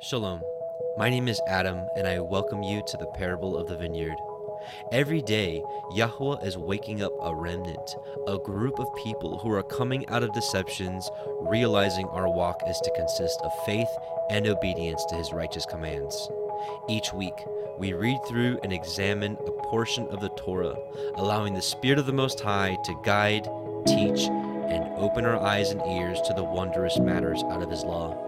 Shalom. My name is Adam, and I welcome you to the parable of the vineyard. Every day, Yahweh is waking up a remnant, a group of people who are coming out of deceptions, realizing our walk is to consist of faith and obedience to his righteous commands. Each week, we read through and examine a portion of the Torah, allowing the Spirit of the Most High to guide, teach, and open our eyes and ears to the wondrous matters out of his law.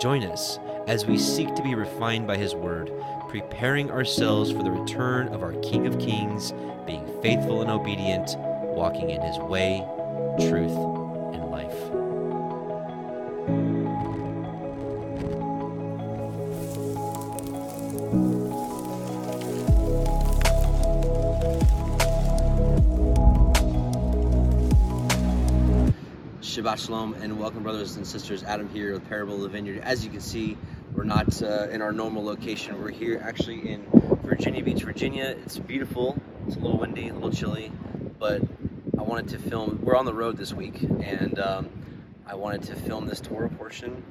Join us as we seek to be refined by His Word, preparing ourselves for the return of our King of Kings, being faithful and obedient, walking in His way, truth, Shalom and welcome, brothers and sisters. Adam here with Parable of the Vineyard. As you can see, we're not uh, in our normal location. We're here actually in Virginia Beach, Virginia. It's beautiful. It's a little windy, a little chilly, but I wanted to film. We're on the road this week, and um, I wanted to film this Torah portion.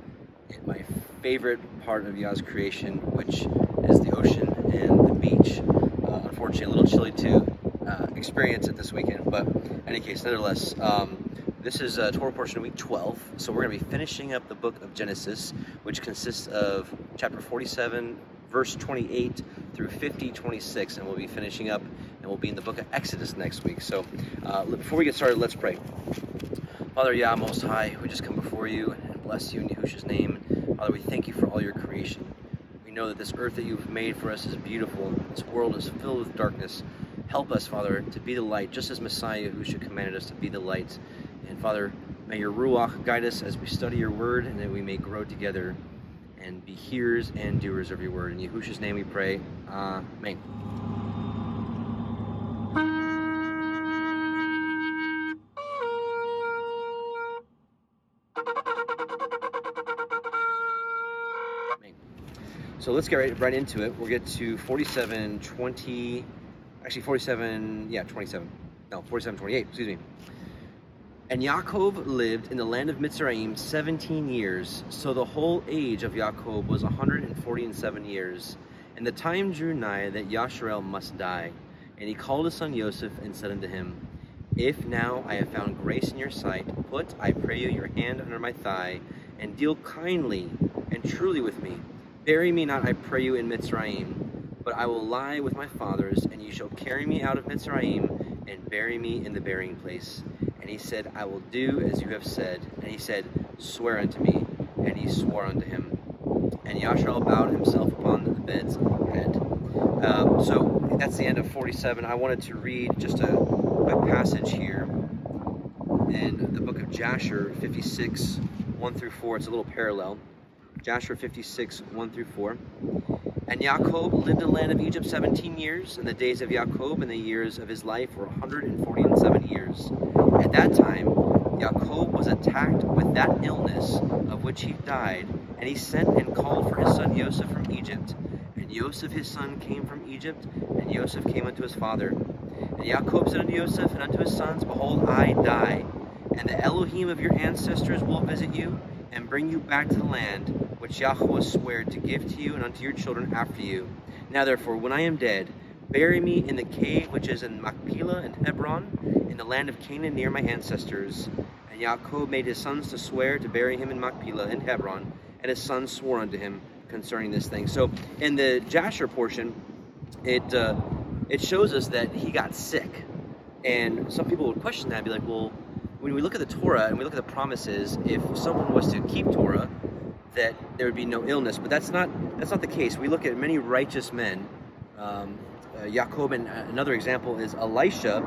In my favorite part of Yah's creation, which is the ocean and the beach. Uh, unfortunately, a little chilly to uh, experience it this weekend, but in any case, nevertheless. Um, this is a Torah portion of week 12, so we're going to be finishing up the book of Genesis, which consists of chapter 47, verse 28 through 50, 26, and we'll be finishing up, and we'll be in the book of Exodus next week. So uh, before we get started, let's pray. Father Yah, Most High, we just come before you and bless you in Yahushua's name. Father, we thank you for all your creation. We know that this earth that you've made for us is beautiful. This world is filled with darkness. Help us, Father, to be the light, just as Messiah, should commanded us to be the light. And Father, may your Ruach guide us as we study your word and that we may grow together and be hearers and doers of your word. In Yahushua's name we pray. Amen. So let's get right, right into it. We'll get to 47, 20, actually 47, yeah, 27. No, 47, 28, excuse me. And Yaakov lived in the land of Mitzrayim 17 years, so the whole age of Yaakov was 147 years. And the time drew nigh that Yasharel must die. And he called his son Joseph and said unto him, If now I have found grace in your sight, put, I pray you, your hand under my thigh, and deal kindly and truly with me. Bury me not, I pray you, in Mitzrayim, but I will lie with my fathers, and you shall carry me out of Mitzrayim, and bury me in the burying place. And he said, I will do as you have said. And he said, Swear unto me. And he swore unto him. And Yashar bowed himself upon the bed's head. Um, so that's the end of 47. I wanted to read just a quick passage here in the book of Jasher 56, 1 through 4. It's a little parallel. Jasher 56, 1 through 4. And Yaakov lived in the land of Egypt 17 years, and the days of Yaakov and the years of his life were 147 years. At that time, Yaakov was attacked with that illness of which he died, and he sent and called for his son Joseph from Egypt. And Joseph his son came from Egypt, and Joseph came unto his father. And Yaakov said unto Joseph and unto his sons, Behold, I die, and the Elohim of your ancestors will visit you, and bring you back to the land which Yahweh sware to give to you and unto your children after you. Now therefore, when I am dead, bury me in the cave which is in Machpelah and Hebron, in the land of Canaan near my ancestors. And Yaakov made his sons to swear to bury him in Machpelah and Hebron, and his sons swore unto him concerning this thing. So in the Jasher portion, it uh, it shows us that he got sick, and some people would question that, and be like, well, when we look at the Torah and we look at the promises, if someone was to keep Torah, that there would be no illness. But that's not that's not the case. We look at many righteous men. Um, uh, Jacob, and another example is Elisha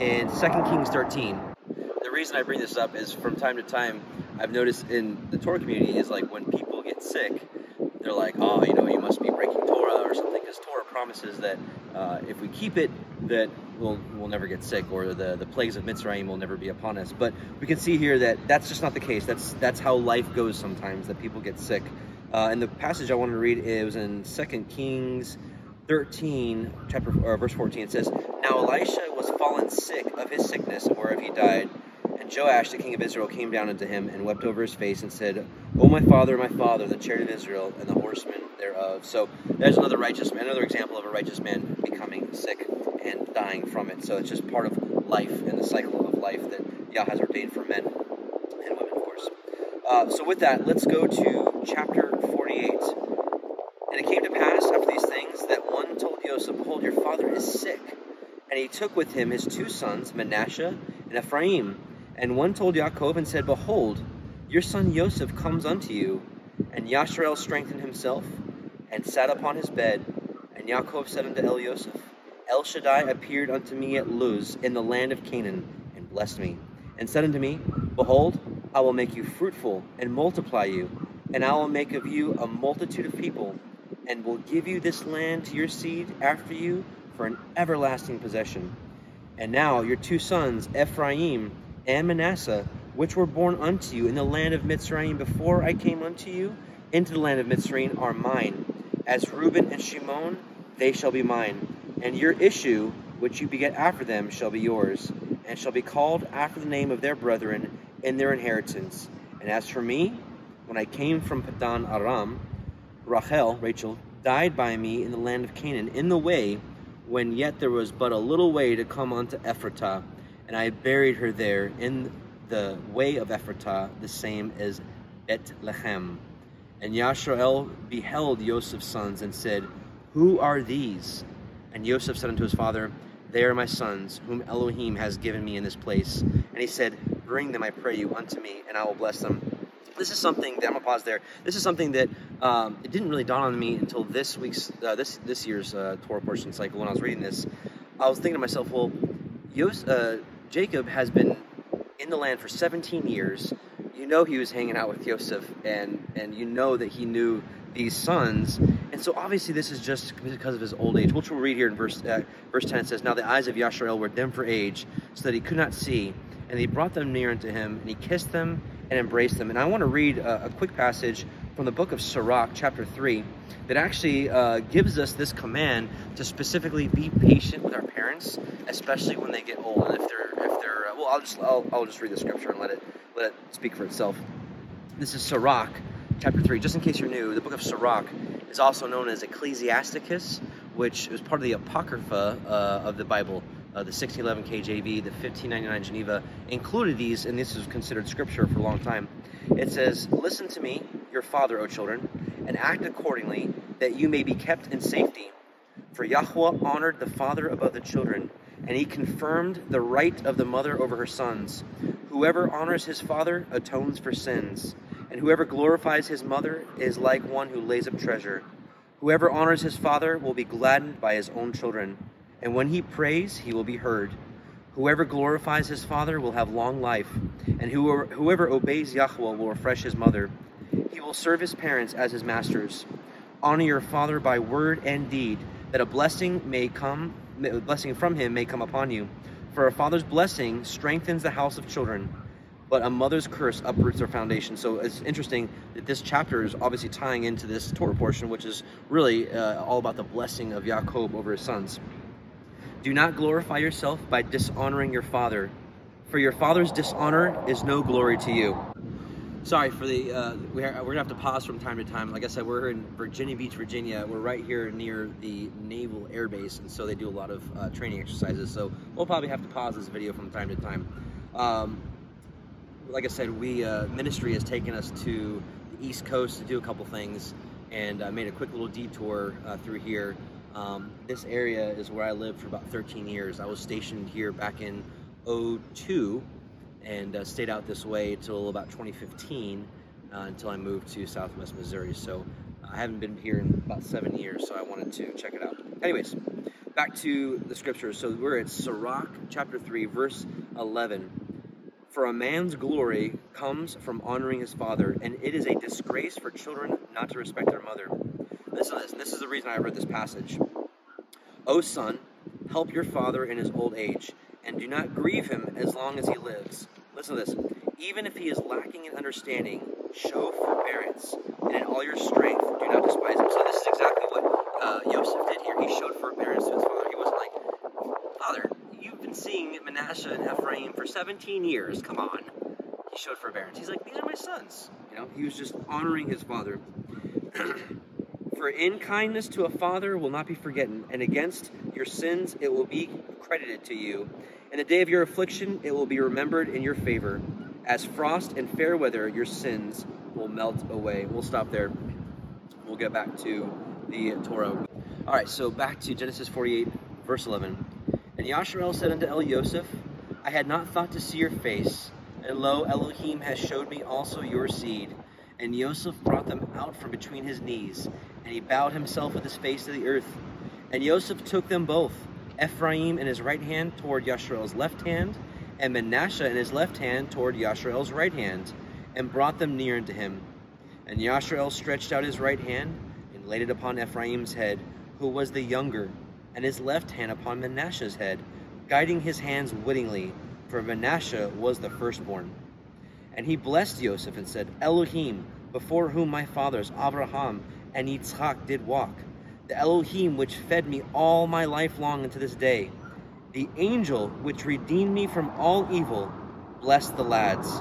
in 2 Kings 13. The reason I bring this up is from time to time I've noticed in the Torah community is like when people get sick, they're like, oh, you know, you must be breaking Torah or something, because Torah promises that uh, if we keep it, that we'll we'll never get sick, or the the plagues of Mitzrayim will never be upon us. But we can see here that that's just not the case. That's that's how life goes sometimes. That people get sick. Uh, and the passage I wanted to read is in Second Kings 13, chapter verse 14. It says, "Now Elisha was fallen sick of his sickness, whereof he died." Joash, the king of Israel, came down unto him and wept over his face and said, O my father, my father, the chariot of Israel and the horsemen thereof. So there's another righteous man, another example of a righteous man becoming sick and dying from it. So it's just part of life and the cycle of life that Yah has ordained for men and women, of course. Uh, so with that, let's go to chapter 48. And it came to pass after these things that one told Joseph, Behold, your father is sick. And he took with him his two sons, Manasseh and Ephraim. And one told Yaakov and said, Behold, your son Joseph comes unto you. And Yashrael strengthened himself and sat upon his bed. And Yaakov said unto El Joseph, El Shaddai appeared unto me at Luz in the land of Canaan, and blessed me, and said unto me, Behold, I will make you fruitful, and multiply you, and I will make of you a multitude of people, and will give you this land to your seed after you for an everlasting possession. And now your two sons, Ephraim and Manasseh, which were born unto you in the land of Mitzrayim before I came unto you into the land of Mitzrayim, are mine. As Reuben and Shimon, they shall be mine. And your issue, which you beget after them, shall be yours, and shall be called after the name of their brethren in their inheritance. And as for me, when I came from Padan Aram, Rachel, Rachel, died by me in the land of Canaan, in the way when yet there was but a little way to come unto Ephratah, and I buried her there in the way of Ephratah, the same as Bethlehem. And Yashrael beheld Joseph's sons and said, Who are these? And Joseph said unto his father, They are my sons, whom Elohim has given me in this place. And he said, Bring them, I pray you, unto me, and I will bless them. This is something that I'm gonna pause there. This is something that um, it didn't really dawn on me until this week's, uh, this this year's uh, Torah portion cycle. When I was reading this, I was thinking to myself, well, Yos, uh, Jacob has been in the land for 17 years. You know he was hanging out with Joseph, and and you know that he knew these sons. And so obviously this is just because of his old age, which we'll read here in verse uh, verse 10. It says, Now the eyes of Yashrael were dim for age, so that he could not see. And he brought them near unto him, and he kissed them and embraced them. And I want to read a, a quick passage from the book of Sirach, chapter 3, that actually uh, gives us this command to specifically be patient with our parents, especially when they get old. And if they're, if they're, uh, well, I'll just, I'll, I'll just read the scripture and let it, let it speak for itself. This is Sirach, chapter 3. Just in case you're new, the book of Sirach is also known as Ecclesiasticus, which is part of the Apocrypha uh, of the Bible. Uh, the 1611 KJV, the 1599 Geneva included these, and this is considered scripture for a long time. It says, Listen to me, your father, O children, and act accordingly, that you may be kept in safety. For Yahweh honored the father above the children, and he confirmed the right of the mother over her sons. Whoever honors his father atones for sins, and whoever glorifies his mother is like one who lays up treasure. Whoever honors his father will be gladdened by his own children, and when he prays, he will be heard. Whoever glorifies his father will have long life, and whoever, whoever obeys Yahweh will refresh his mother. He will serve his parents as his masters. Honor your father by word and deed, that a blessing may come, a blessing from him may come upon you. For a father's blessing strengthens the house of children, but a mother's curse uproots their foundation. So it's interesting that this chapter is obviously tying into this Torah portion, which is really uh, all about the blessing of Yaakov over his sons. Do not glorify yourself by dishonoring your father, for your father's dishonor is no glory to you. Sorry for the, uh, we're, we're gonna have to pause from time to time. Like I said, we're in Virginia Beach, Virginia. We're right here near the Naval Air Base, and so they do a lot of uh, training exercises. So we'll probably have to pause this video from time to time. Um, like I said, we uh, ministry has taken us to the East Coast to do a couple things, and I made a quick little detour uh, through here. Um, this area is where I lived for about 13 years. I was stationed here back in 02 and uh, stayed out this way until about 2015 uh, until I moved to Southwest Missouri. So I haven't been here in about seven years, so I wanted to check it out. Anyways, back to the scriptures. So we're at Sirach chapter 3, verse 11. For a man's glory comes from honoring his father, and it is a disgrace for children not to respect their mother. Listen to this. This is the reason I read this passage. O son, help your father in his old age, and do not grieve him as long as he lives. Listen to this. Even if he is lacking in understanding, show forbearance, and in all your strength, do not despise him. So this is exactly what uh, Joseph did here. He showed forbearance to his father. He wasn't like, Father, you've been seeing Manasseh and Ephraim for 17 years. Come on. He showed forbearance. He's like, these are my sons. You know, he was just honoring his father. For in kindness to a father will not be forgotten, and against your sins it will be credited to you. In the day of your affliction it will be remembered in your favor. As frost and fair weather, your sins will melt away. We'll stop there. We'll get back to the Torah. All right, so back to Genesis 48, verse 11. And Yasharel said unto El Yosef, I had not thought to see your face, and lo, Elohim has showed me also your seed. And Yosef brought them out from between his knees, and he bowed himself with his face to the earth. And Yosef took them both, Ephraim in his right hand toward Yasharel's left hand, and Manasseh in his left hand toward Yasharel's right hand, and brought them near unto him. And Yasharel stretched out his right hand, and laid it upon Ephraim's head, who was the younger, and his left hand upon Manasseh's head, guiding his hands wittingly, for Manasseh was the firstborn. And he blessed Joseph and said, Elohim, before whom my fathers Abraham and Yitzchak did walk, the Elohim which fed me all my life long unto this day, the angel which redeemed me from all evil, bless the lads,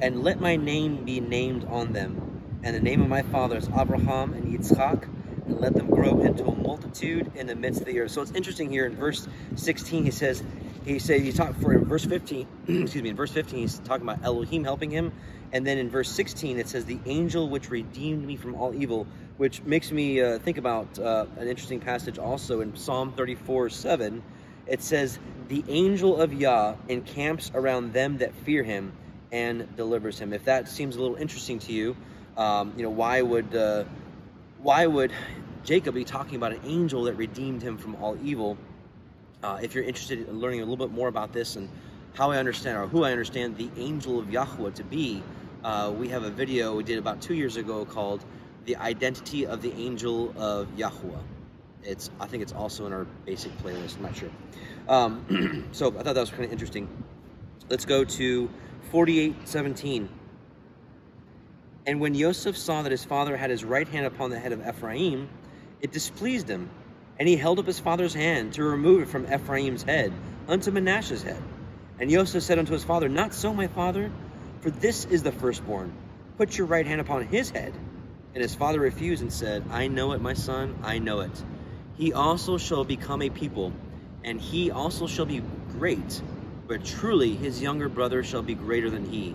and let my name be named on them, and the name of my fathers Abraham and Yitzchak, and let them grow into a multitude in the midst of the earth. So it's interesting here in verse 16, he says, he said he talked for in verse 15 excuse me in verse 15 he's talking about elohim helping him. And then in verse 16 it says the angel which redeemed me from all evil which makes me uh, think about uh, an interesting passage also in psalm 34 7 it says the angel of yah encamps around them that fear him and delivers him. If that seems a little interesting to you um, you know why would uh, why would jacob be talking about an angel that redeemed him from all evil? Uh, if you're interested in learning a little bit more about this and how I understand or who I understand the angel of Yahweh to be, uh, we have a video we did about two years ago called "The Identity of the Angel of Yahweh." It's I think it's also in our basic playlist. I'm not sure. Um, so I thought that was kind of interesting. Let's go to 48:17. And when Yosef saw that his father had his right hand upon the head of Ephraim, it displeased him and he held up his father's hand to remove it from Ephraim's head unto Manasseh's head. And Joseph said unto his father, Not so, my father, for this is the firstborn. Put your right hand upon his head. And his father refused and said, I know it, my son, I know it. He also shall become a people, and he also shall be great. But truly his younger brother shall be greater than he,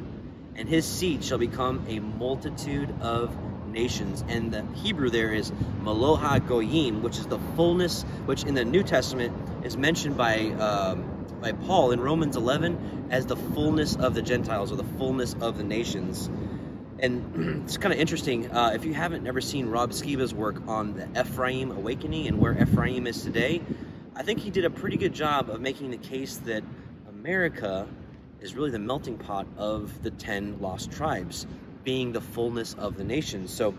and his seed shall become a multitude of nations. And the Hebrew there is Maloha Goyim, which is the fullness, which in the New Testament is mentioned by um, by Paul in Romans 11 as the fullness of the Gentiles or the fullness of the nations. And it's kind of interesting. Uh, if you haven't ever seen Rob Skiba's work on the Ephraim awakening and where Ephraim is today, I think he did a pretty good job of making the case that America is really the melting pot of the 10 lost tribes being the fullness of the nation. So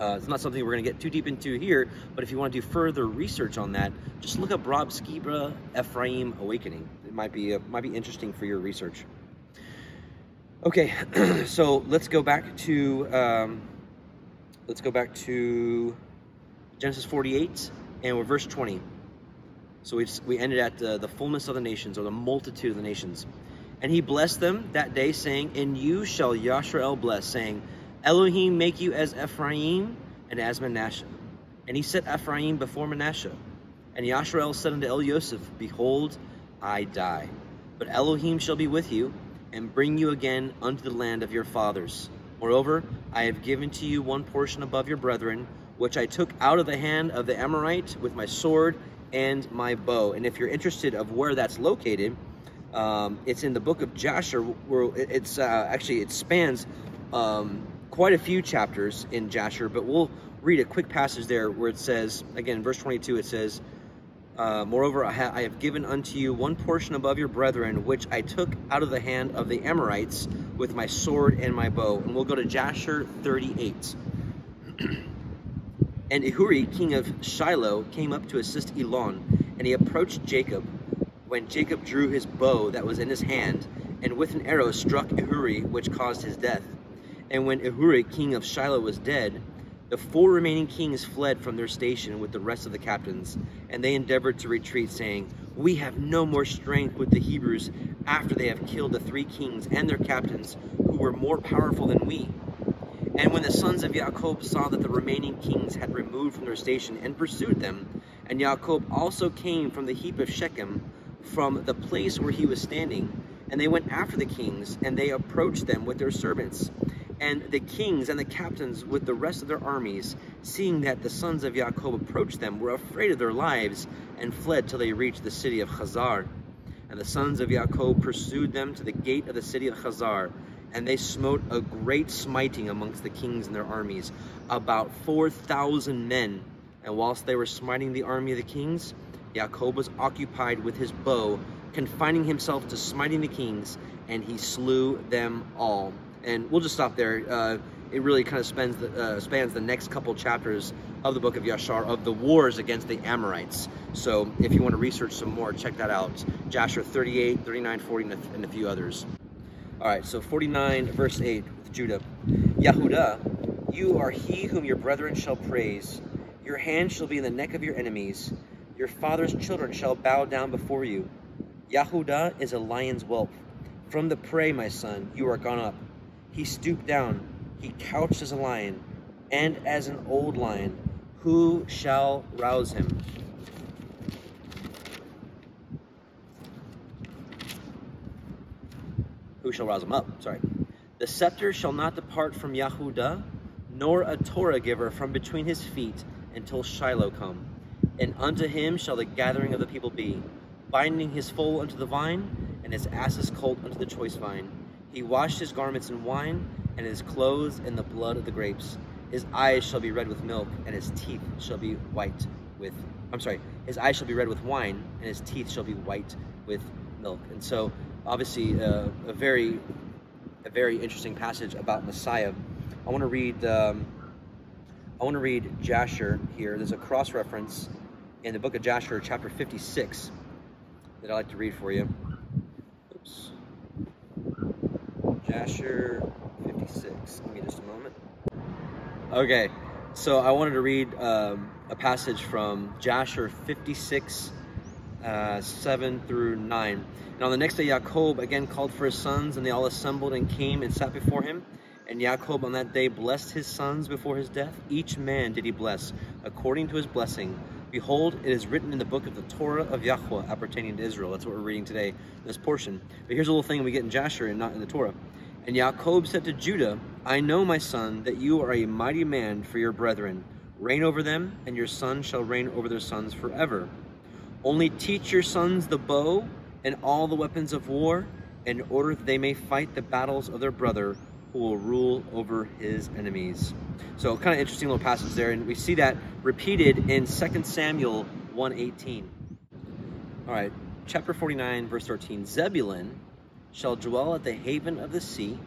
uh, it's not something we're going to get too deep into here, but if you want to do further research on that, just look up Rob Skiba Ephraim Awakening. It might be uh, might be interesting for your research. Okay, so let's go back to um, let's go back to Genesis 48 and we're verse 20. So we we ended at uh, the fullness of the nations or the multitude of the nations. And he blessed them that day, saying, In you shall Yashrael bless, saying, Elohim make you as Ephraim and as Manasseh. And he set Ephraim before Manasseh. And Yashrael said unto El Yosef, Behold, I die. But Elohim shall be with you, and bring you again unto the land of your fathers. Moreover, I have given to you one portion above your brethren, which I took out of the hand of the Amorite with my sword and my bow. And if you're interested of where that's located, um, it's in the book of Jasher, where it's uh, actually it spans um, quite a few chapters in Jasher, but we'll read a quick passage there where it says, again, verse 22, it says, uh, Moreover, I, ha- I have given unto you one portion above your brethren, which I took out of the hand of the Amorites with my sword and my bow. And we'll go to Jasher 38. and Ihuri, king of Shiloh, came up to assist Elon, and he approached Jacob when Jacob drew his bow that was in his hand, and with an arrow struck Ihuri, which caused his death. And when Ihuri, king of Shiloh, was dead, the four remaining kings fled from their station with the rest of the captains, and they endeavored to retreat, saying, We have no more strength with the Hebrews after they have killed the three kings and their captains, who were more powerful than we. And when the sons of Jacob saw that the remaining kings had removed from their station and pursued them, and Jacob also came from the heap of Shechem, from the place where he was standing, and they went after the kings, and they approached them with their servants. And the kings and the captains with the rest of their armies, seeing that the sons of Jacob approached them, were afraid of their lives, and fled till they reached the city of Chazar. And the sons of Jacob pursued them to the gate of the city of Chazar, and they smote a great smiting amongst the kings and their armies, about four thousand men. And whilst they were smiting the army of the kings, Jacob was occupied with his bow, confining himself to smiting the kings, and he slew them all. And we'll just stop there. Uh, it really kind of spans the, uh, spans the next couple chapters of the book of Yashar of the wars against the Amorites. So if you want to research some more, check that out. Jasher 38, 39, 40, and a, few others. All right, so 49, verse 8 with Judah. Yahudah, you are he whom your brethren shall praise. Your hand shall be in the neck of your enemies. Your father's children shall bow down before you. Yahudah is a lion's whelp. From the prey, my son, you are gone up. He stooped down. He couched as a lion, and as an old lion. Who shall rouse him? who shall rouse him up? Sorry. The scepter shall not depart from Yahudah, nor a Torah giver from between his feet until Shiloh come. And unto him shall the gathering of the people be, binding his foal unto the vine, and his ass's colt unto the choice vine. He washed his garments in wine, and his clothes in the blood of the grapes. His eyes shall be red with milk, and his teeth shall be white with. I'm sorry. His eyes shall be red with wine, and his teeth shall be white with milk. And so obviously uh, a very a very interesting passage about Messiah. I want to read um, I want to read Jasher here. There's a cross reference in the book of Jasher, chapter 56, that I'd like to read for you. Oops. Jasher 56. Give me just a moment. Okay, so I wanted to read um, a passage from Jasher 56, uh, 7 through 9. And on the next day, Jacob again called for his sons, and they all assembled and came and sat before him. And Jacob on that day blessed his sons before his death. Each man did he bless according to his blessing. Behold, it is written in the book of the Torah of Yahweh appertaining to Israel. That's what we're reading today this portion. But here's a little thing we get in Jasher and not in the Torah. And Jacob said to Judah, I know, my son, that you are a mighty man for your brethren. Reign over them, and your son shall reign over their sons forever. Only teach your sons the bow and all the weapons of war, in order that they may fight the battles of their brother who will rule over his enemies. So kind of interesting little passage there, and we see that repeated in 2 Samuel 1.18. All right, chapter 49, verse 13. Zebulun shall dwell at the haven of the sea,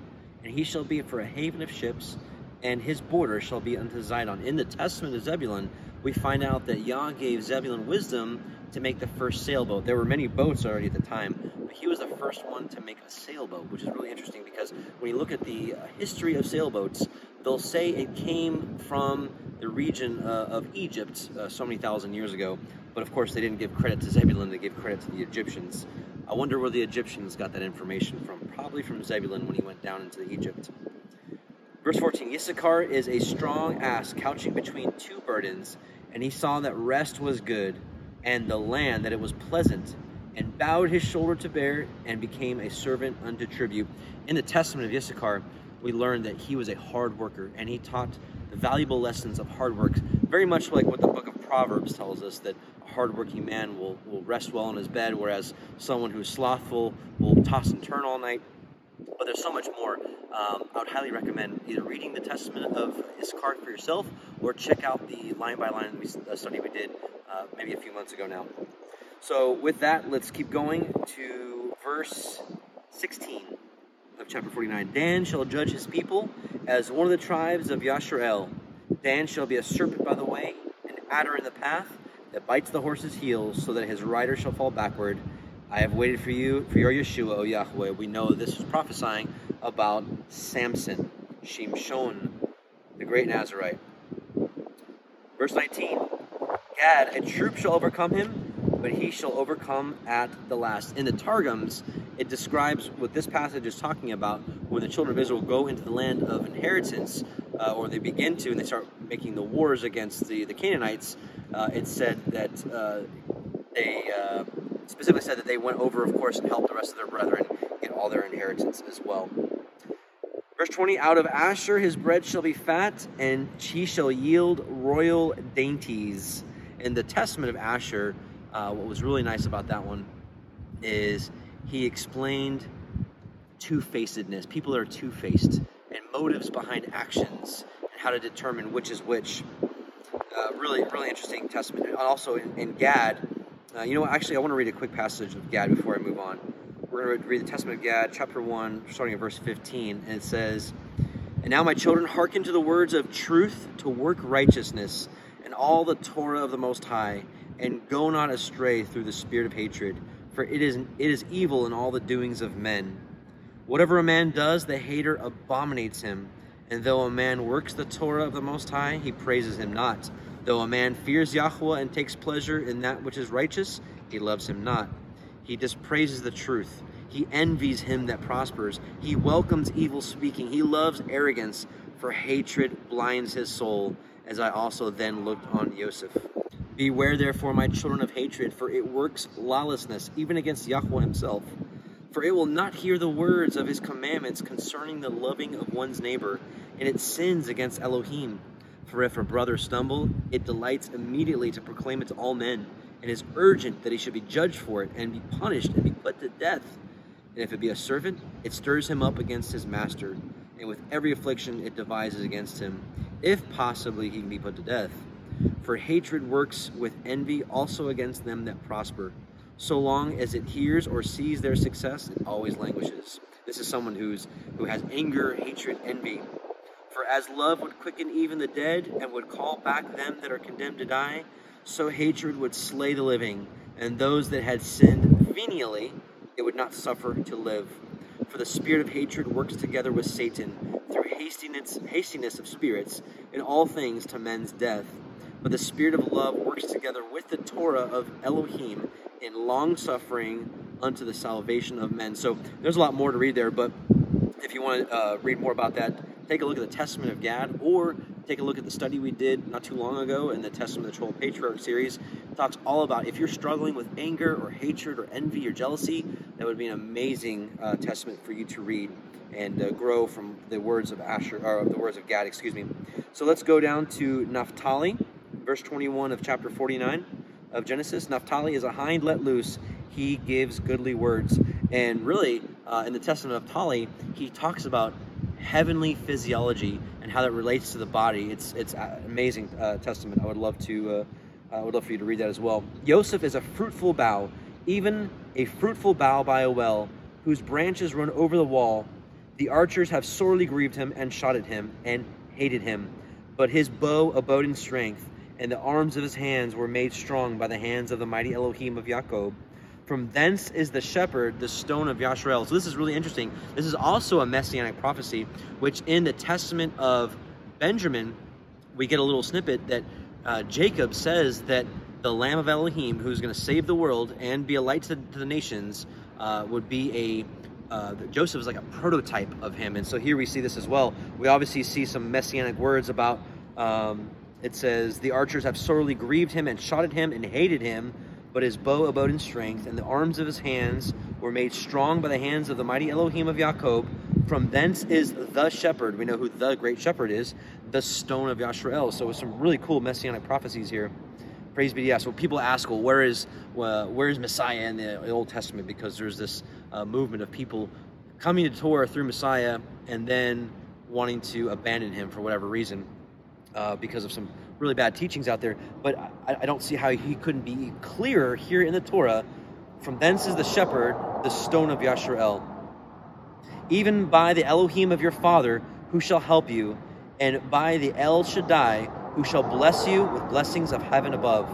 and he shall be for a haven of ships, and his border shall be unto Zidon. In the testament of Zebulun, we find out that Yah gave Zebulun wisdom to make the first sailboat. There were many boats already at the time, but he was the first one to make a sailboat, which is really interesting because when you look at the uh, history of sailboats, they'll say it came from the region uh, of Egypt uh, so many thousand years ago. But of course, they didn't give credit to Zebulun, they gave credit to the Egyptians. I wonder where the Egyptians got that information from. Probably from Zebulun when he went down into Egypt. Verse 14 Issachar is a strong ass couching between two burdens, and he saw that rest was good and the land that it was pleasant, and bowed his shoulder to bear, and became a servant unto tribute. In the testament of Issachar, we learn that he was a hard worker, and he taught the valuable lessons of hard work, very much like what the book of Proverbs tells us that a hardworking man will, will rest well in his bed, whereas someone who's slothful will toss and turn all night. But there's so much more. Um, I would highly recommend either reading the Testament of Issachar for yourself or check out the line by line study we did uh, maybe a few months ago now. So, with that, let's keep going to verse 16 of chapter 49. Dan shall judge his people as one of the tribes of Yasharel. Dan shall be a serpent by the way, an adder in the path that bites the horse's heels, so that his rider shall fall backward. I have waited for you, for your Yeshua, O Yahweh. We know this is prophesying about Samson, Shimshon, the great Nazarite. Verse 19 Gad, a troop shall overcome him, but he shall overcome at the last. In the Targums, it describes what this passage is talking about when the children of Israel go into the land of inheritance, uh, or they begin to, and they start making the wars against the, the Canaanites. Uh, it said that uh, they uh, specifically said that they went over, of course, and helped the rest of their brethren get all their inheritance as well. Verse 20 Out of Asher his bread shall be fat, and he shall yield royal dainties. In the testament of Asher, uh, what was really nice about that one is he explained two facedness. People are two faced, and motives behind actions, and how to determine which is which. Uh, really, really interesting testament. And also in, in Gad, uh, you know what? Actually, I want to read a quick passage of Gad before I move on. We're going to read the Testament of Gad, chapter 1, starting at verse 15. And it says, And now, my children, hearken to the words of truth to work righteousness and all the Torah of the Most High, and go not astray through the spirit of hatred, for it is, it is evil in all the doings of men. Whatever a man does, the hater abominates him. And though a man works the Torah of the Most High, he praises him not. Though a man fears Yahweh and takes pleasure in that which is righteous, he loves him not. He dispraises the truth. He envies him that prospers. He welcomes evil speaking. He loves arrogance, for hatred blinds his soul, as I also then looked on Joseph. Beware therefore, my children, of hatred, for it works lawlessness, even against Yahweh himself. For it will not hear the words of his commandments concerning the loving of one's neighbor, and it sins against Elohim. For if a brother stumble, it delights immediately to proclaim it to all men and is urgent that he should be judged for it and be punished and be put to death. And if it be a servant, it stirs him up against his master, and with every affliction it devises against him, if possibly he can be put to death. For hatred works with envy also against them that prosper. So long as it hears or sees their success, it always languishes. This is someone who's who has anger, hatred, envy. As love would quicken even the dead and would call back them that are condemned to die, so hatred would slay the living, and those that had sinned venially, it would not suffer to live. For the spirit of hatred works together with Satan through hastiness, hastiness of spirits in all things to men's death. But the spirit of love works together with the Torah of Elohim in long suffering unto the salvation of men. So there's a lot more to read there, but if you want to uh, read more about that, take a look at the Testament of Gad or take a look at the study we did not too long ago in the Testament of the Twelve Patriarch series. It talks all about if you're struggling with anger or hatred or envy or jealousy, that would be an amazing uh, testament for you to read and uh, grow from the words of Asher or the words of Gad, excuse me. So let's go down to Naphtali, verse 21 of chapter 49 of Genesis. Naphtali is a hind let loose. He gives goodly words. And really, uh, in the Testament of Naphtali, he talks about heavenly physiology and how that relates to the body. It's it's amazing uh, testament. I would love to uh, I would love for you to read that as well. Joseph is a fruitful bough, even a fruitful bough by a well, whose branches run over the wall. The archers have sorely grieved him and shot at him and hated him, but his bow abode in strength, and the arms of his hands were made strong by the hands of the mighty Elohim of Jacob. From thence is the shepherd, the stone of Yasharel. So this is really interesting. This is also a messianic prophecy, which in the testament of Benjamin, we get a little snippet that uh, Jacob says that the Lamb of Elohim, who's going to save the world and be a light to, to the nations, uh, would be a uh, Joseph is like a prototype of him, and so here we see this as well. We obviously see some messianic words about. Um, it says the archers have sorely grieved him and shot at him and hated him but his bow abode in strength, and the arms of his hands were made strong by the hands of the mighty Elohim of Jacob. From thence is the shepherd. We know who the great shepherd is, the stone of Yashrael. So, some really cool messianic prophecies here. Praise be to Yahweh. So people ask, well, where is where is Messiah in the Old Testament? Because there's this uh, movement of people coming to Torah through Messiah and then wanting to abandon him for whatever reason, uh, because of some really bad teachings out there, but I, I don't see how he couldn't be clearer here in the Torah. From thence is the shepherd, the stone of Yashrael. Even by the Elohim of your father, who shall help you, and by the El Shaddai, who shall bless you with blessings of heaven above,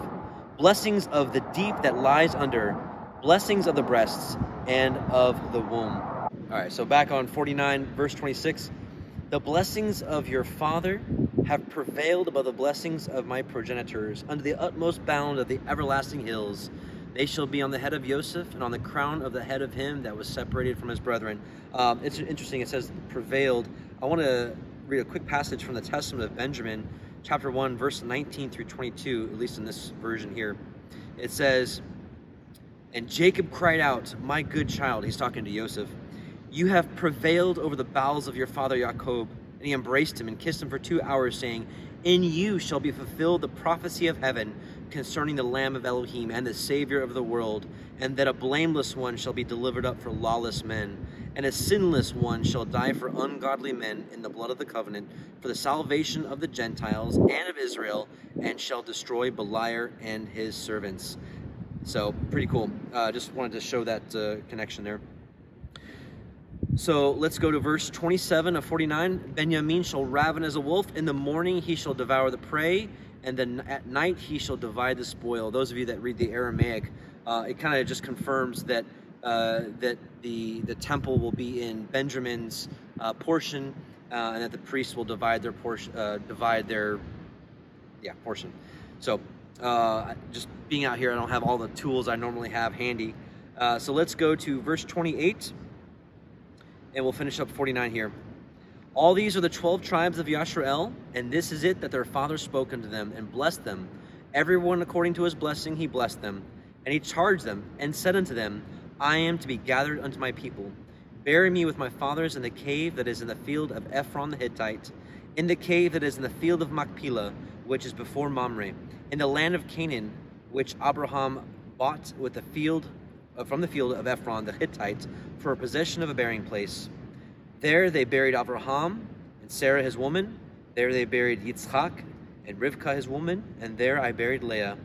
blessings of the deep that lies under, blessings of the breasts and of the womb. All right, so back on 49, verse 26. The blessings of your father have prevailed above the blessings of my progenitors, under the utmost bound of the everlasting hills. They shall be on the head of Joseph and on the crown of the head of him that was separated from his brethren. Um, it's interesting. It says prevailed. I want to read a quick passage from the Testament of Benjamin, chapter 1, verse 19 through 22, at least in this version here. It says, And Jacob cried out, My good child, he's talking to Joseph, you have prevailed over the bowels of your father Jacob. And he embraced him and kissed him for two hours, saying, In you shall be fulfilled the prophecy of heaven concerning the Lamb of Elohim and the Savior of the world, and that a blameless one shall be delivered up for lawless men, and a sinless one shall die for ungodly men in the blood of the covenant, for the salvation of the Gentiles and of Israel, and shall destroy Beliar and his servants. So, pretty cool. Uh, just wanted to show that uh, connection there. So let's go to verse 27 of 49. Benjamin shall raven as a wolf. In the morning he shall devour the prey and then at night he shall divide the spoil. Those of you that read the Aramaic, uh, it kind of just confirms that uh, that the the temple will be in Benjamin's uh, portion, uh, and that the priests will divide their portion, uh, divide their yeah portion. So uh, just being out here, I don't have all the tools I normally have handy. so let's go to verse 28, and we'll finish up 49 here. All these are the twelve tribes of Yashrael, and this is it that their father spoke unto them and blessed them. Everyone according to his blessing he blessed them. And he charged them and said unto them, I am to be gathered unto my people. Bury me with my fathers in the cave that is in the field of Ephron the Hittite, in the cave that is in the field of Machpelah, which is before Mamre, in the land of Canaan, which Abraham bought with the field Uh, from the field of Ephron the Hittite for a possession of a burying place. There they buried Abraham and Sarah his woman. There they buried Yitzchak and Rivkah his woman, and there I buried Leah.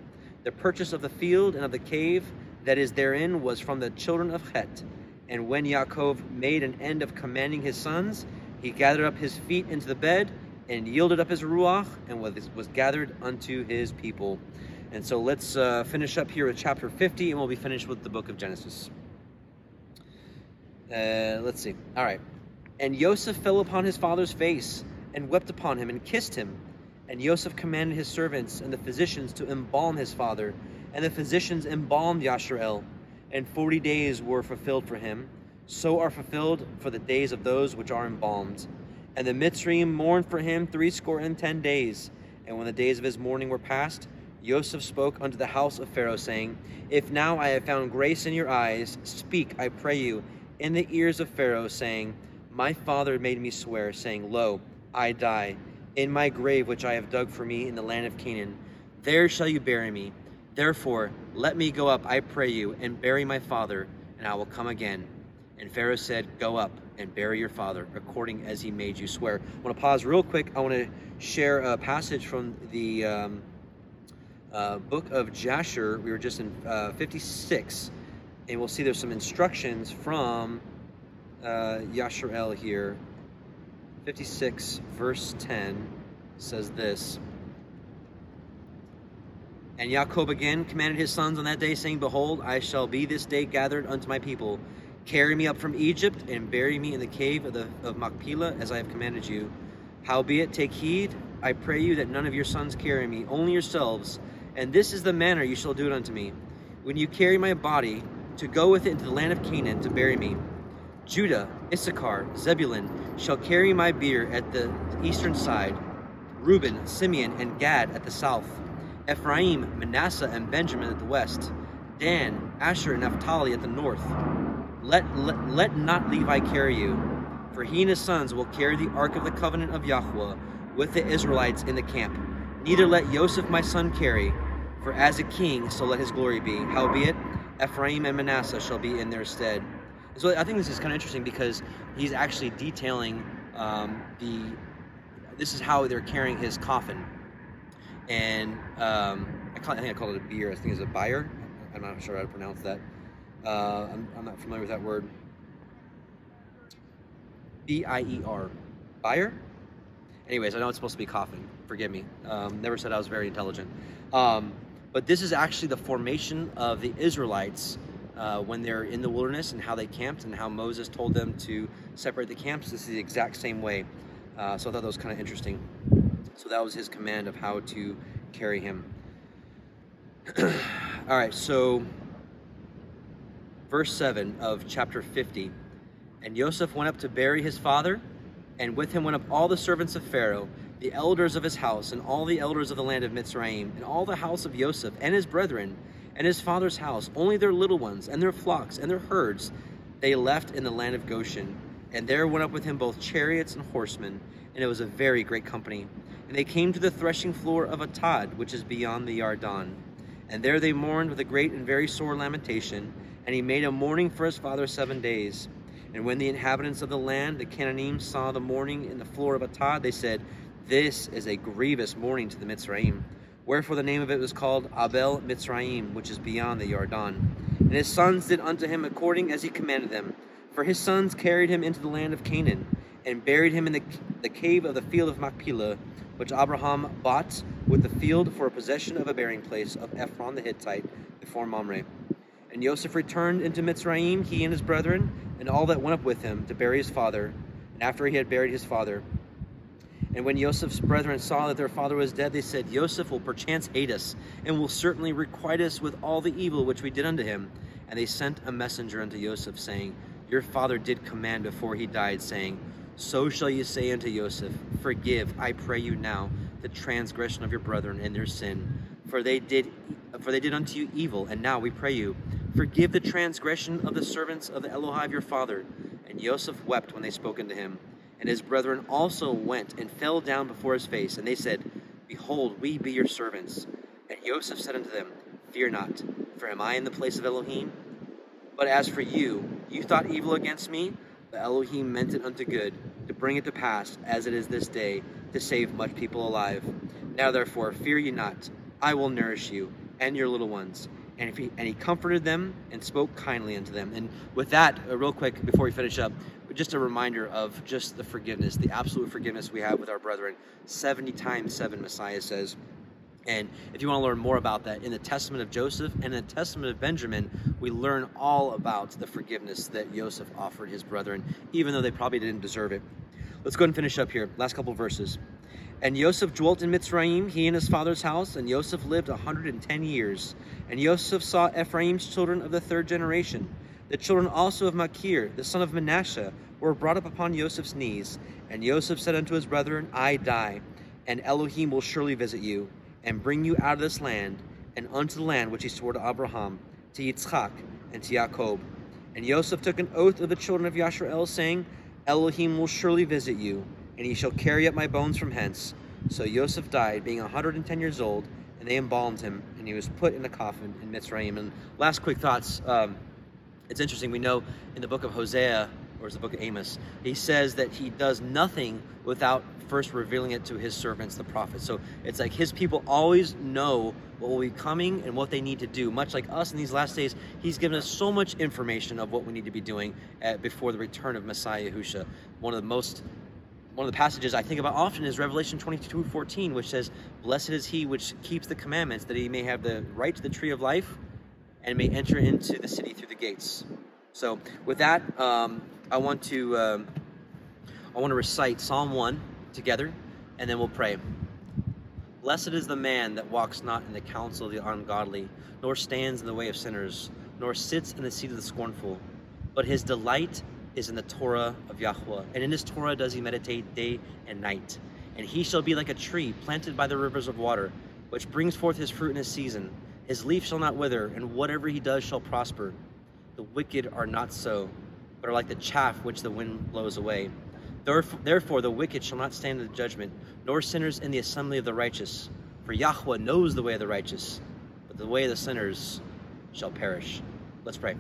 The purchase of the field and of the cave that is therein was from the children of Het. And when Yaakov made an end of commanding his sons, he gathered up his feet into the bed and yielded up his ruach and was, was gathered unto his people. And so let's uh, finish up here with chapter 50 and we'll be finished with the book of Genesis. Uh, let's see. All right. And Joseph fell upon his father's face and wept upon him and kissed him. And Joseph commanded his servants and the physicians to embalm his father. And the physicians embalmed Yashrael. And forty days were fulfilled for him. So are fulfilled for the days of those which are embalmed. And the Mitzrayim mourned for him threescore and ten days. And when the days of his mourning were past, Joseph spoke unto the house of Pharaoh, saying, If now I have found grace in your eyes, speak, I pray you, in the ears of Pharaoh, saying, my father made me swear, saying, Lo, I die in my grave which I have dug for me in the land of Canaan. There shall you bury me. Therefore, let me go up, I pray you, and bury my father, and I will come again. And Pharaoh said, Go up and bury your father, according as he made you swear. I want to pause real quick. I want to share a passage from the um, uh, book of Jasher. We were just in uh, 56, and we'll see there's some instructions from uh, Yasharel here, 56, verse 10, says this. And Jacob again commanded his sons on that day, saying, Behold, I shall be this day gathered unto my people. Carry me up from Egypt, and bury me in the cave of, the, of Machpelah, as I have commanded you. Howbeit, take heed, I pray you, that none of your sons carry me, only yourselves. And this is the manner you shall do it unto me. When you carry my body, to go with it into the land of Canaan, to bury me. Judah, Issachar, Zebulun shall carry my bier at the eastern side, Reuben, Simeon, and Gad at the south, Ephraim, Manasseh, and Benjamin at the west, Dan, Asher, and Naphtali at the north. Let, let, let not Levi carry you, for he and his sons will carry the ark of the covenant of Yahweh with the Israelites in the camp. Neither let Joseph my son carry, for as a king so let his glory be. Howbeit, Ephraim and Manasseh shall be in their stead. So I think this is kind of interesting because he's actually detailing um, the. This is how they're carrying his coffin, and um, I, call, I, think I called it a beer. I think it's a bier. I'm not sure how to pronounce that. Uh, I'm, I'm, not familiar with that word. B I E R, bier. Anyways, I know it's supposed to be coffin. Forgive me. Um, never said I was very intelligent. Um, but this is actually the formation of the Israelites uh, when they're in the wilderness and how they camped and how Moses told them to separate the camps. This is the exact same way. Uh, so I thought that was kind of interesting. So that was his command of how to carry him. All right, so verse 7 of chapter 50. And Joseph went up to bury his father, and with him went up all the servants of Pharaoh, the elders of his house, and all the elders of the land of Mitzrayim, and all the house of Joseph, and his brethren, and his father's house, only their little ones, and their flocks, and their herds, they left in the land of Goshen. And there went up with him both chariots and horsemen, and it was a very great company. And they came to the threshing floor of Atad, which is beyond the Yarden. And there they mourned with a great and very sore lamentation. And he made a mourning for his father seven days. And when the inhabitants of the land, the Canaanim, saw the mourning in the floor of Atad, they said, This is a grievous mourning to the Mitzrayim. Wherefore the name of it was called Abel Mitzrayim, which is beyond the Yarden. And his sons did unto him according as he commanded them. For his sons carried him into the land of Canaan, and buried him in the, the cave of the field of Machpelah, which Abraham bought with the field for a possession of a burying place of Ephron the Hittite before Mamre. And Joseph returned into Mitzrayim, he and his brethren, and all that went up with him to bury his father. And after he had buried his father, and when Joseph's brethren saw that their father was dead, they said, Joseph will perchance hate us, and will certainly requite us with all the evil which we did unto him. And they sent a messenger unto Joseph, saying, Your father did command before he died, saying, So shall you say unto Joseph, Forgive, I pray you now, the transgression of your brethren and their sin, for they did for they did unto you evil, and now we pray you, forgive the transgression of the servants of the Elohai of your father. And Joseph wept when they spoke unto him. And his brethren also went and fell down before his face, and they said, Behold, we be your servants. And Joseph said unto them, Fear not, for am I in the place of Elohim? But as for you, you thought evil against me, but Elohim meant it unto good, to bring it to pass, as it is this day, to save much people alive. Now therefore, fear ye not, I will nourish you and your little ones. And, he, and he comforted them and spoke kindly unto them. And with that, uh, real quick, before we finish up, just a reminder of just the forgiveness, the absolute forgiveness we have with our brethren. 70 times 7, Messiah says. And if you want to learn more about that, in the Testament of Joseph and in the Testament of Benjamin, we learn all about the forgiveness that Joseph offered his brethren, even though they probably didn't deserve it. Let's go ahead and finish up here. Last couple verses. And Joseph dwelt in Mitzrayim, he and his father's house, and Joseph lived a 110 years. And Joseph saw Ephraim's children of the third generation. The children also of Machir, the son of Manasseh, were brought up upon Joseph's knees. And Joseph said unto his brethren, I die, and Elohim will surely visit you, and bring you out of this land, and unto the land which he swore to Abraham, to Yitzchak, and to Jacob. And Joseph took an oath of the children of Yasharel, saying, Elohim will surely visit you, and he shall carry up my bones from hence. So Joseph died, being a 110 years old, and they embalmed him, and he was put in a coffin in Mitzrayim. And last quick thoughts. Um, it's interesting. We know in the book of Hosea, or is the book of Amos, he says that he does nothing without first revealing it to his servants, the prophets. So it's like his people always know what will be coming and what they need to do. Much like us in these last days, he's given us so much information of what we need to be doing at, before the return of Messiah Yahusha. One of the most one of the passages I think about often is Revelation 22 14, which says, Blessed is he which keeps the commandments, that he may have the right to the tree of life and may enter into the city through the gates. So, with that, um, I want to um, I want to recite Psalm one together, and then we'll pray. Blessed is the man that walks not in the counsel of the ungodly, nor stands in the way of sinners, nor sits in the seat of the scornful, but his delight is in the Torah of Yahweh, and in his Torah does he meditate day and night. And he shall be like a tree planted by the rivers of water, which brings forth his fruit in his season his leaf shall not wither, and whatever he does shall prosper. The wicked are not so, but are like the chaff which the wind blows away. Therefore, the wicked shall not stand in the judgment, nor sinners in the assembly of the righteous. For Yahweh knows the way of the righteous, but the way of the sinners shall perish. Let's pray.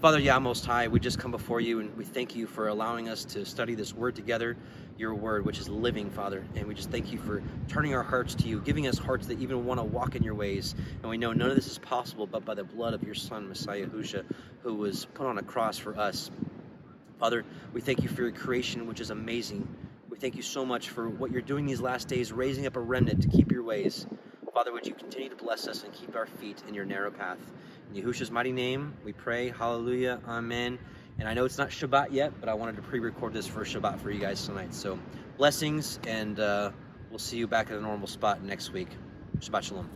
Father Yah Most High, we just come before you and we thank you for allowing us to study this word together your word, which is living, Father. And we just thank you for turning our hearts to you, giving us hearts that even want to walk in your ways. And we know none of this is possible but by the blood of your Son, Messiah Husha, who was put on a cross for us. Father, we thank you for your creation, which is amazing. We thank you so much for what you're doing these last days, raising up a remnant to keep your ways. Father, would you continue to bless us and keep our feet in your narrow path? In mighty name, we pray. Hallelujah. Amen. And I know it's not Shabbat yet, but I wanted to pre-record this for Shabbat for you guys tonight. So blessings, and uh, we'll see you back at a normal spot next week. Shabbat Shalom.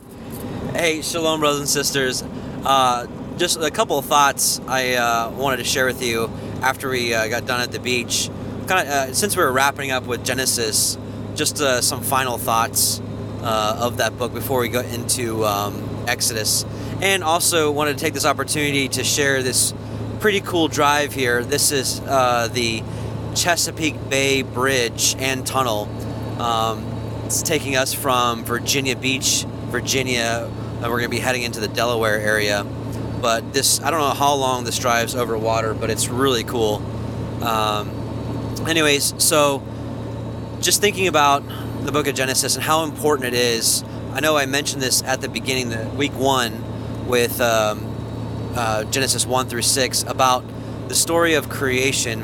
Hey, Shalom, brothers and sisters. Uh, just a couple of thoughts I uh, wanted to share with you after we uh, got done at the beach. Kind of uh, since we were wrapping up with Genesis, just uh, some final thoughts of that book before we go into um, Exodus, and also wanted to take this opportunity to share this pretty cool drive here. This is uh, the Chesapeake Bay Bridge and Tunnel. Um, it's taking us from Virginia Beach, Virginia, and we're going to be heading into the Delaware area. But this, I don't know how long this drives over water, but it's really cool. Um, anyways, so just thinking about the book of Genesis and how important it is. I know I mentioned this at the beginning, the week one, with um, uh, Genesis 1 through 6, about the story of creation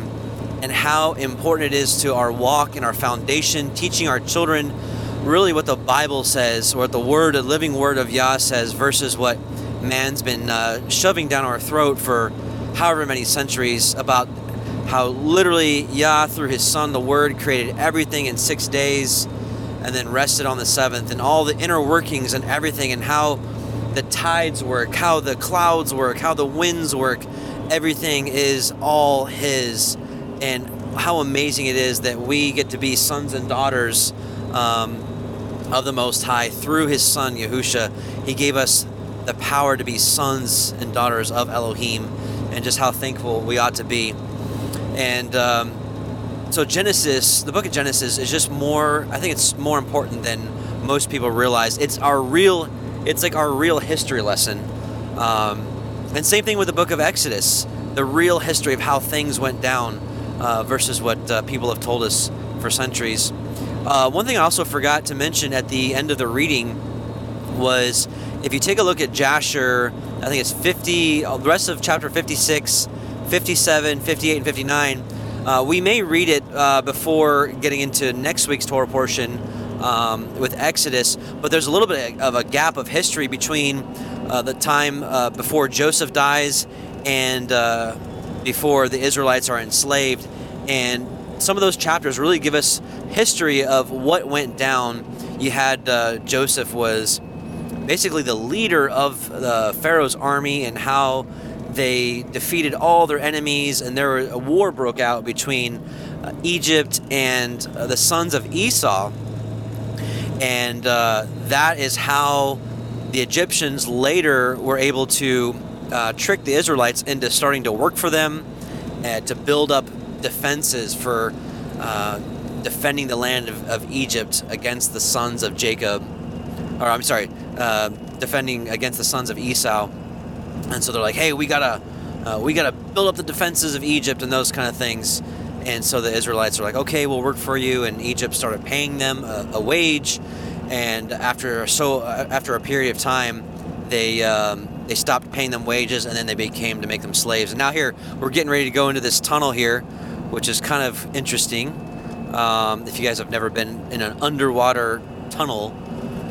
and how important it is to our walk and our foundation, teaching our children really what the Bible says, or what the word, the living word of Yah says, versus what man's been uh, shoving down our throat for however many centuries about how literally Yah, through his Son, the Word, created everything in six days and then rested on the seventh, and all the inner workings and everything, and how the tides work, how the clouds work, how the winds work. Everything is all His. And how amazing it is that we get to be sons and daughters um, of the Most High through His Son, Yahusha. He gave us the power to be sons and daughters of Elohim, and just how thankful we ought to be. And um, so, Genesis, the book of Genesis, is just more, I think it's more important than most people realize. It's our real it's like our real history lesson. Um, and same thing with the book of Exodus, the real history of how things went down uh, versus what uh, people have told us for centuries. Uh, one thing I also forgot to mention at the end of the reading was if you take a look at Jasher, I think it's 50, uh, the rest of chapter 56, 57, 58, and 59. Uh, we may read it uh, before getting into next week's Torah portion um, with Exodus, but there's a little bit of a gap of history between uh, the time uh, before Joseph dies and uh, before the Israelites are enslaved. And some of those chapters really give us history of what went down. You had uh, Joseph was basically the leader of the Pharaoh's army and how they defeated all their enemies, and there a war broke out between uh, Egypt and uh, the sons of Esau and uh, that is how the Egyptians later were able to uh, trick the Israelites into starting to work for them and to build up defenses for uh, defending the land of, of, Egypt against the sons of Jacob, or I'm sorry, uh, defending against the sons of Esau. And so they're like, "Hey, we gotta, uh, we gotta build up the defenses of Egypt and those kind of things." And so the Israelites are like, okay, we'll work for you. And Egypt started paying them a, a wage. And after so uh, after a period of time, they um, they stopped paying them wages, and then they became to make them slaves. And now here we're getting ready to go into this tunnel here, which is kind of interesting. Um, if you guys have never been in an underwater tunnel,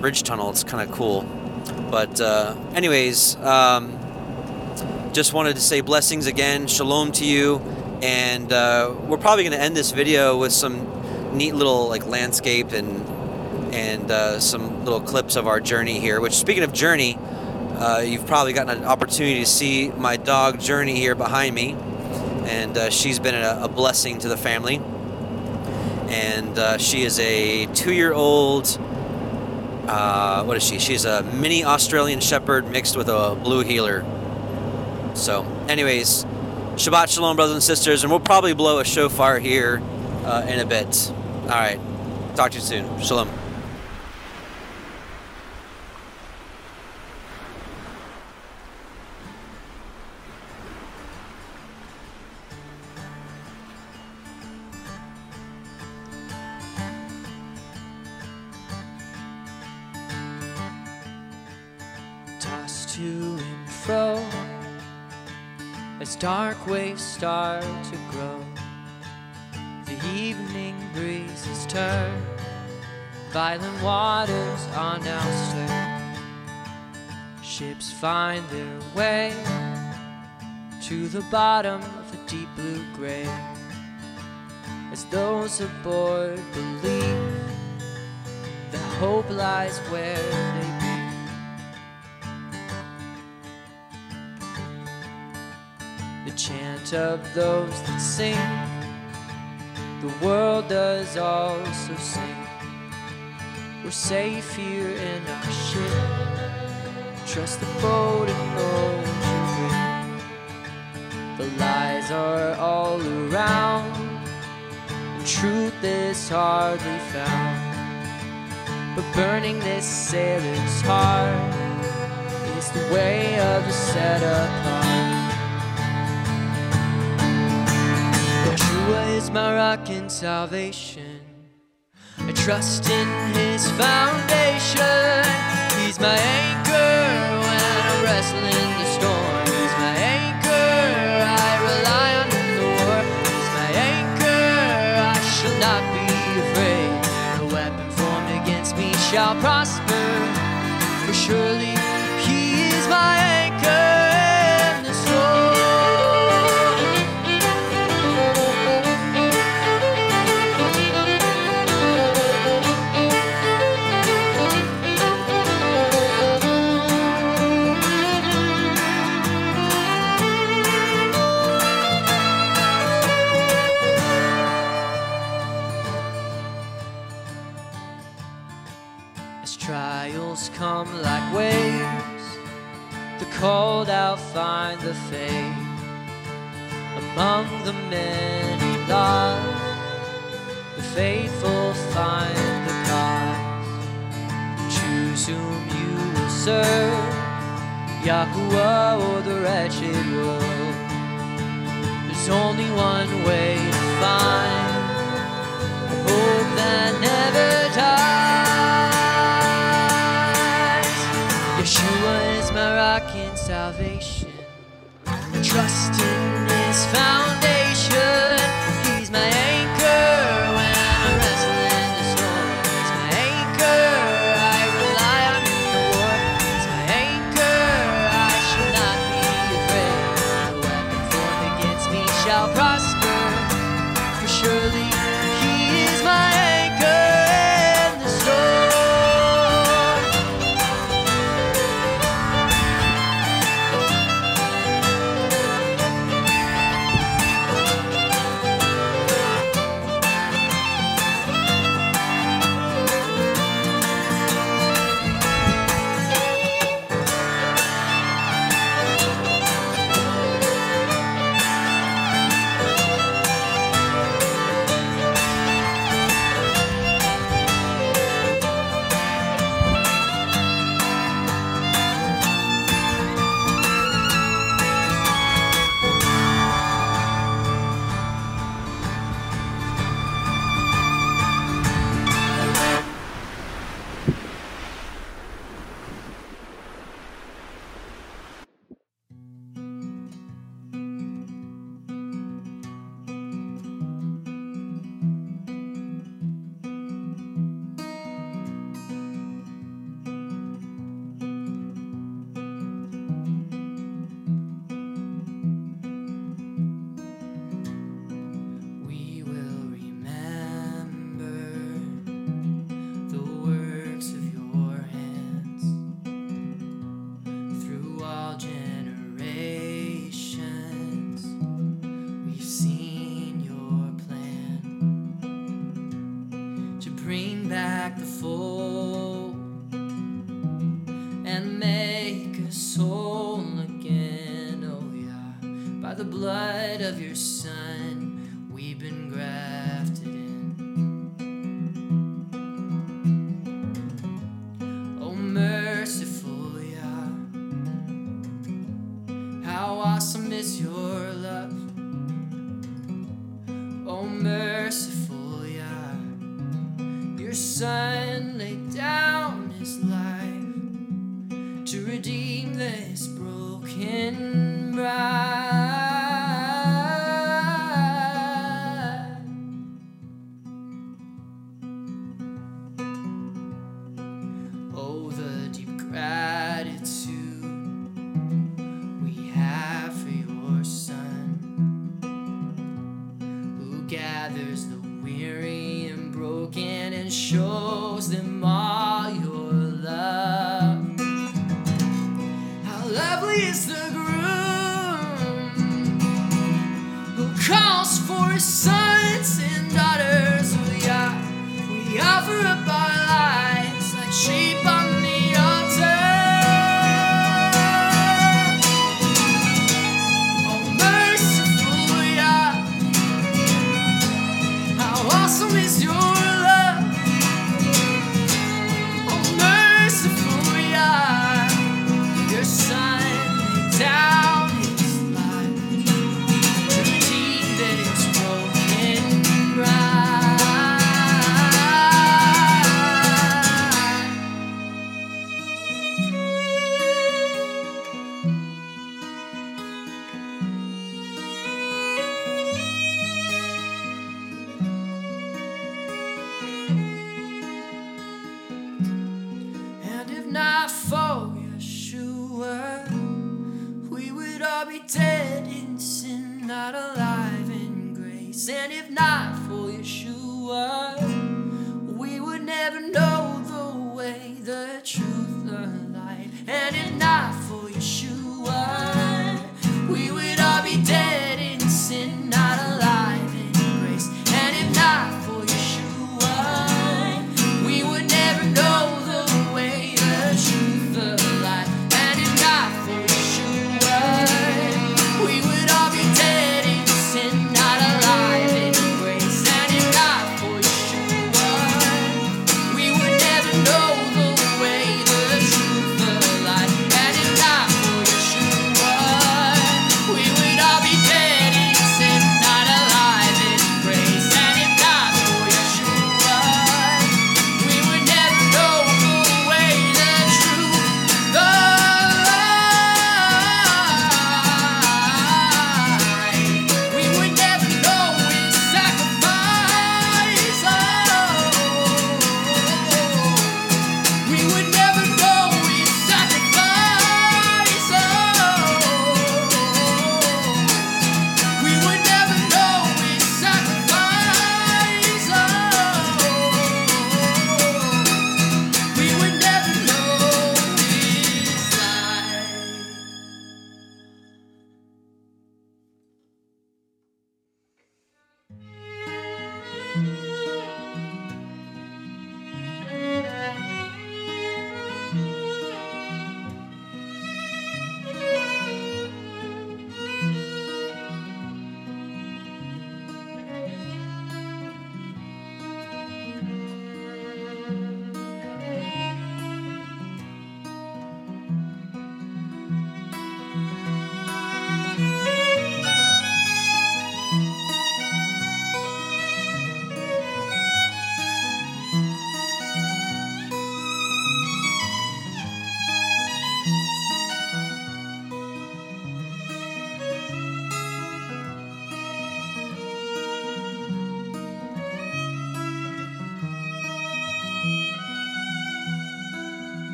bridge tunnel, it's kind of cool. But uh, anyways, um, just wanted to say blessings again, shalom to you and uh, we're probably going to end this video with some neat little like landscape and and uh, some little clips of our journey here. Which, speaking of journey, uh, you've probably gotten an opportunity to see my dog Journey here behind me, and uh, she's been a, a, blessing to the family. And uh, she is a two-year-old. Uh, what is she? She's a mini Australian Shepherd mixed with a blue heeler. So, anyways, Shabbat Shalom, brothers and sisters, and we'll probably blow a shofar here uh, in a bit. All right. Talk to you soon. Shalom. Toss to and fro dark waves start to grow. The evening breezes turn, violent waters are now stirred. Ships find their way to the bottom of a deep blue grave. As those aboard believe that hope lies where they be. Chant of those that sing. The world does also sing. We're safe here in our ship. Trust the boat and know the lies are all around, and truth is hardly found. But burning this sailor's heart is the way of the set apart. Yeshua is my rock and salvation. I trust in his foundation. He's my anchor when I'm wrestling the storm. He's my anchor, I rely on in the war. He's my anchor, I shall not be afraid. No weapon formed against me shall prosper. For surely The many lost, the faithful find the cause. Choose whom you will serve, Yahuwah or the wretched world. There's only one way to find a hope that never dies. Yeshua is my rock and salvation. Trust in His foundation.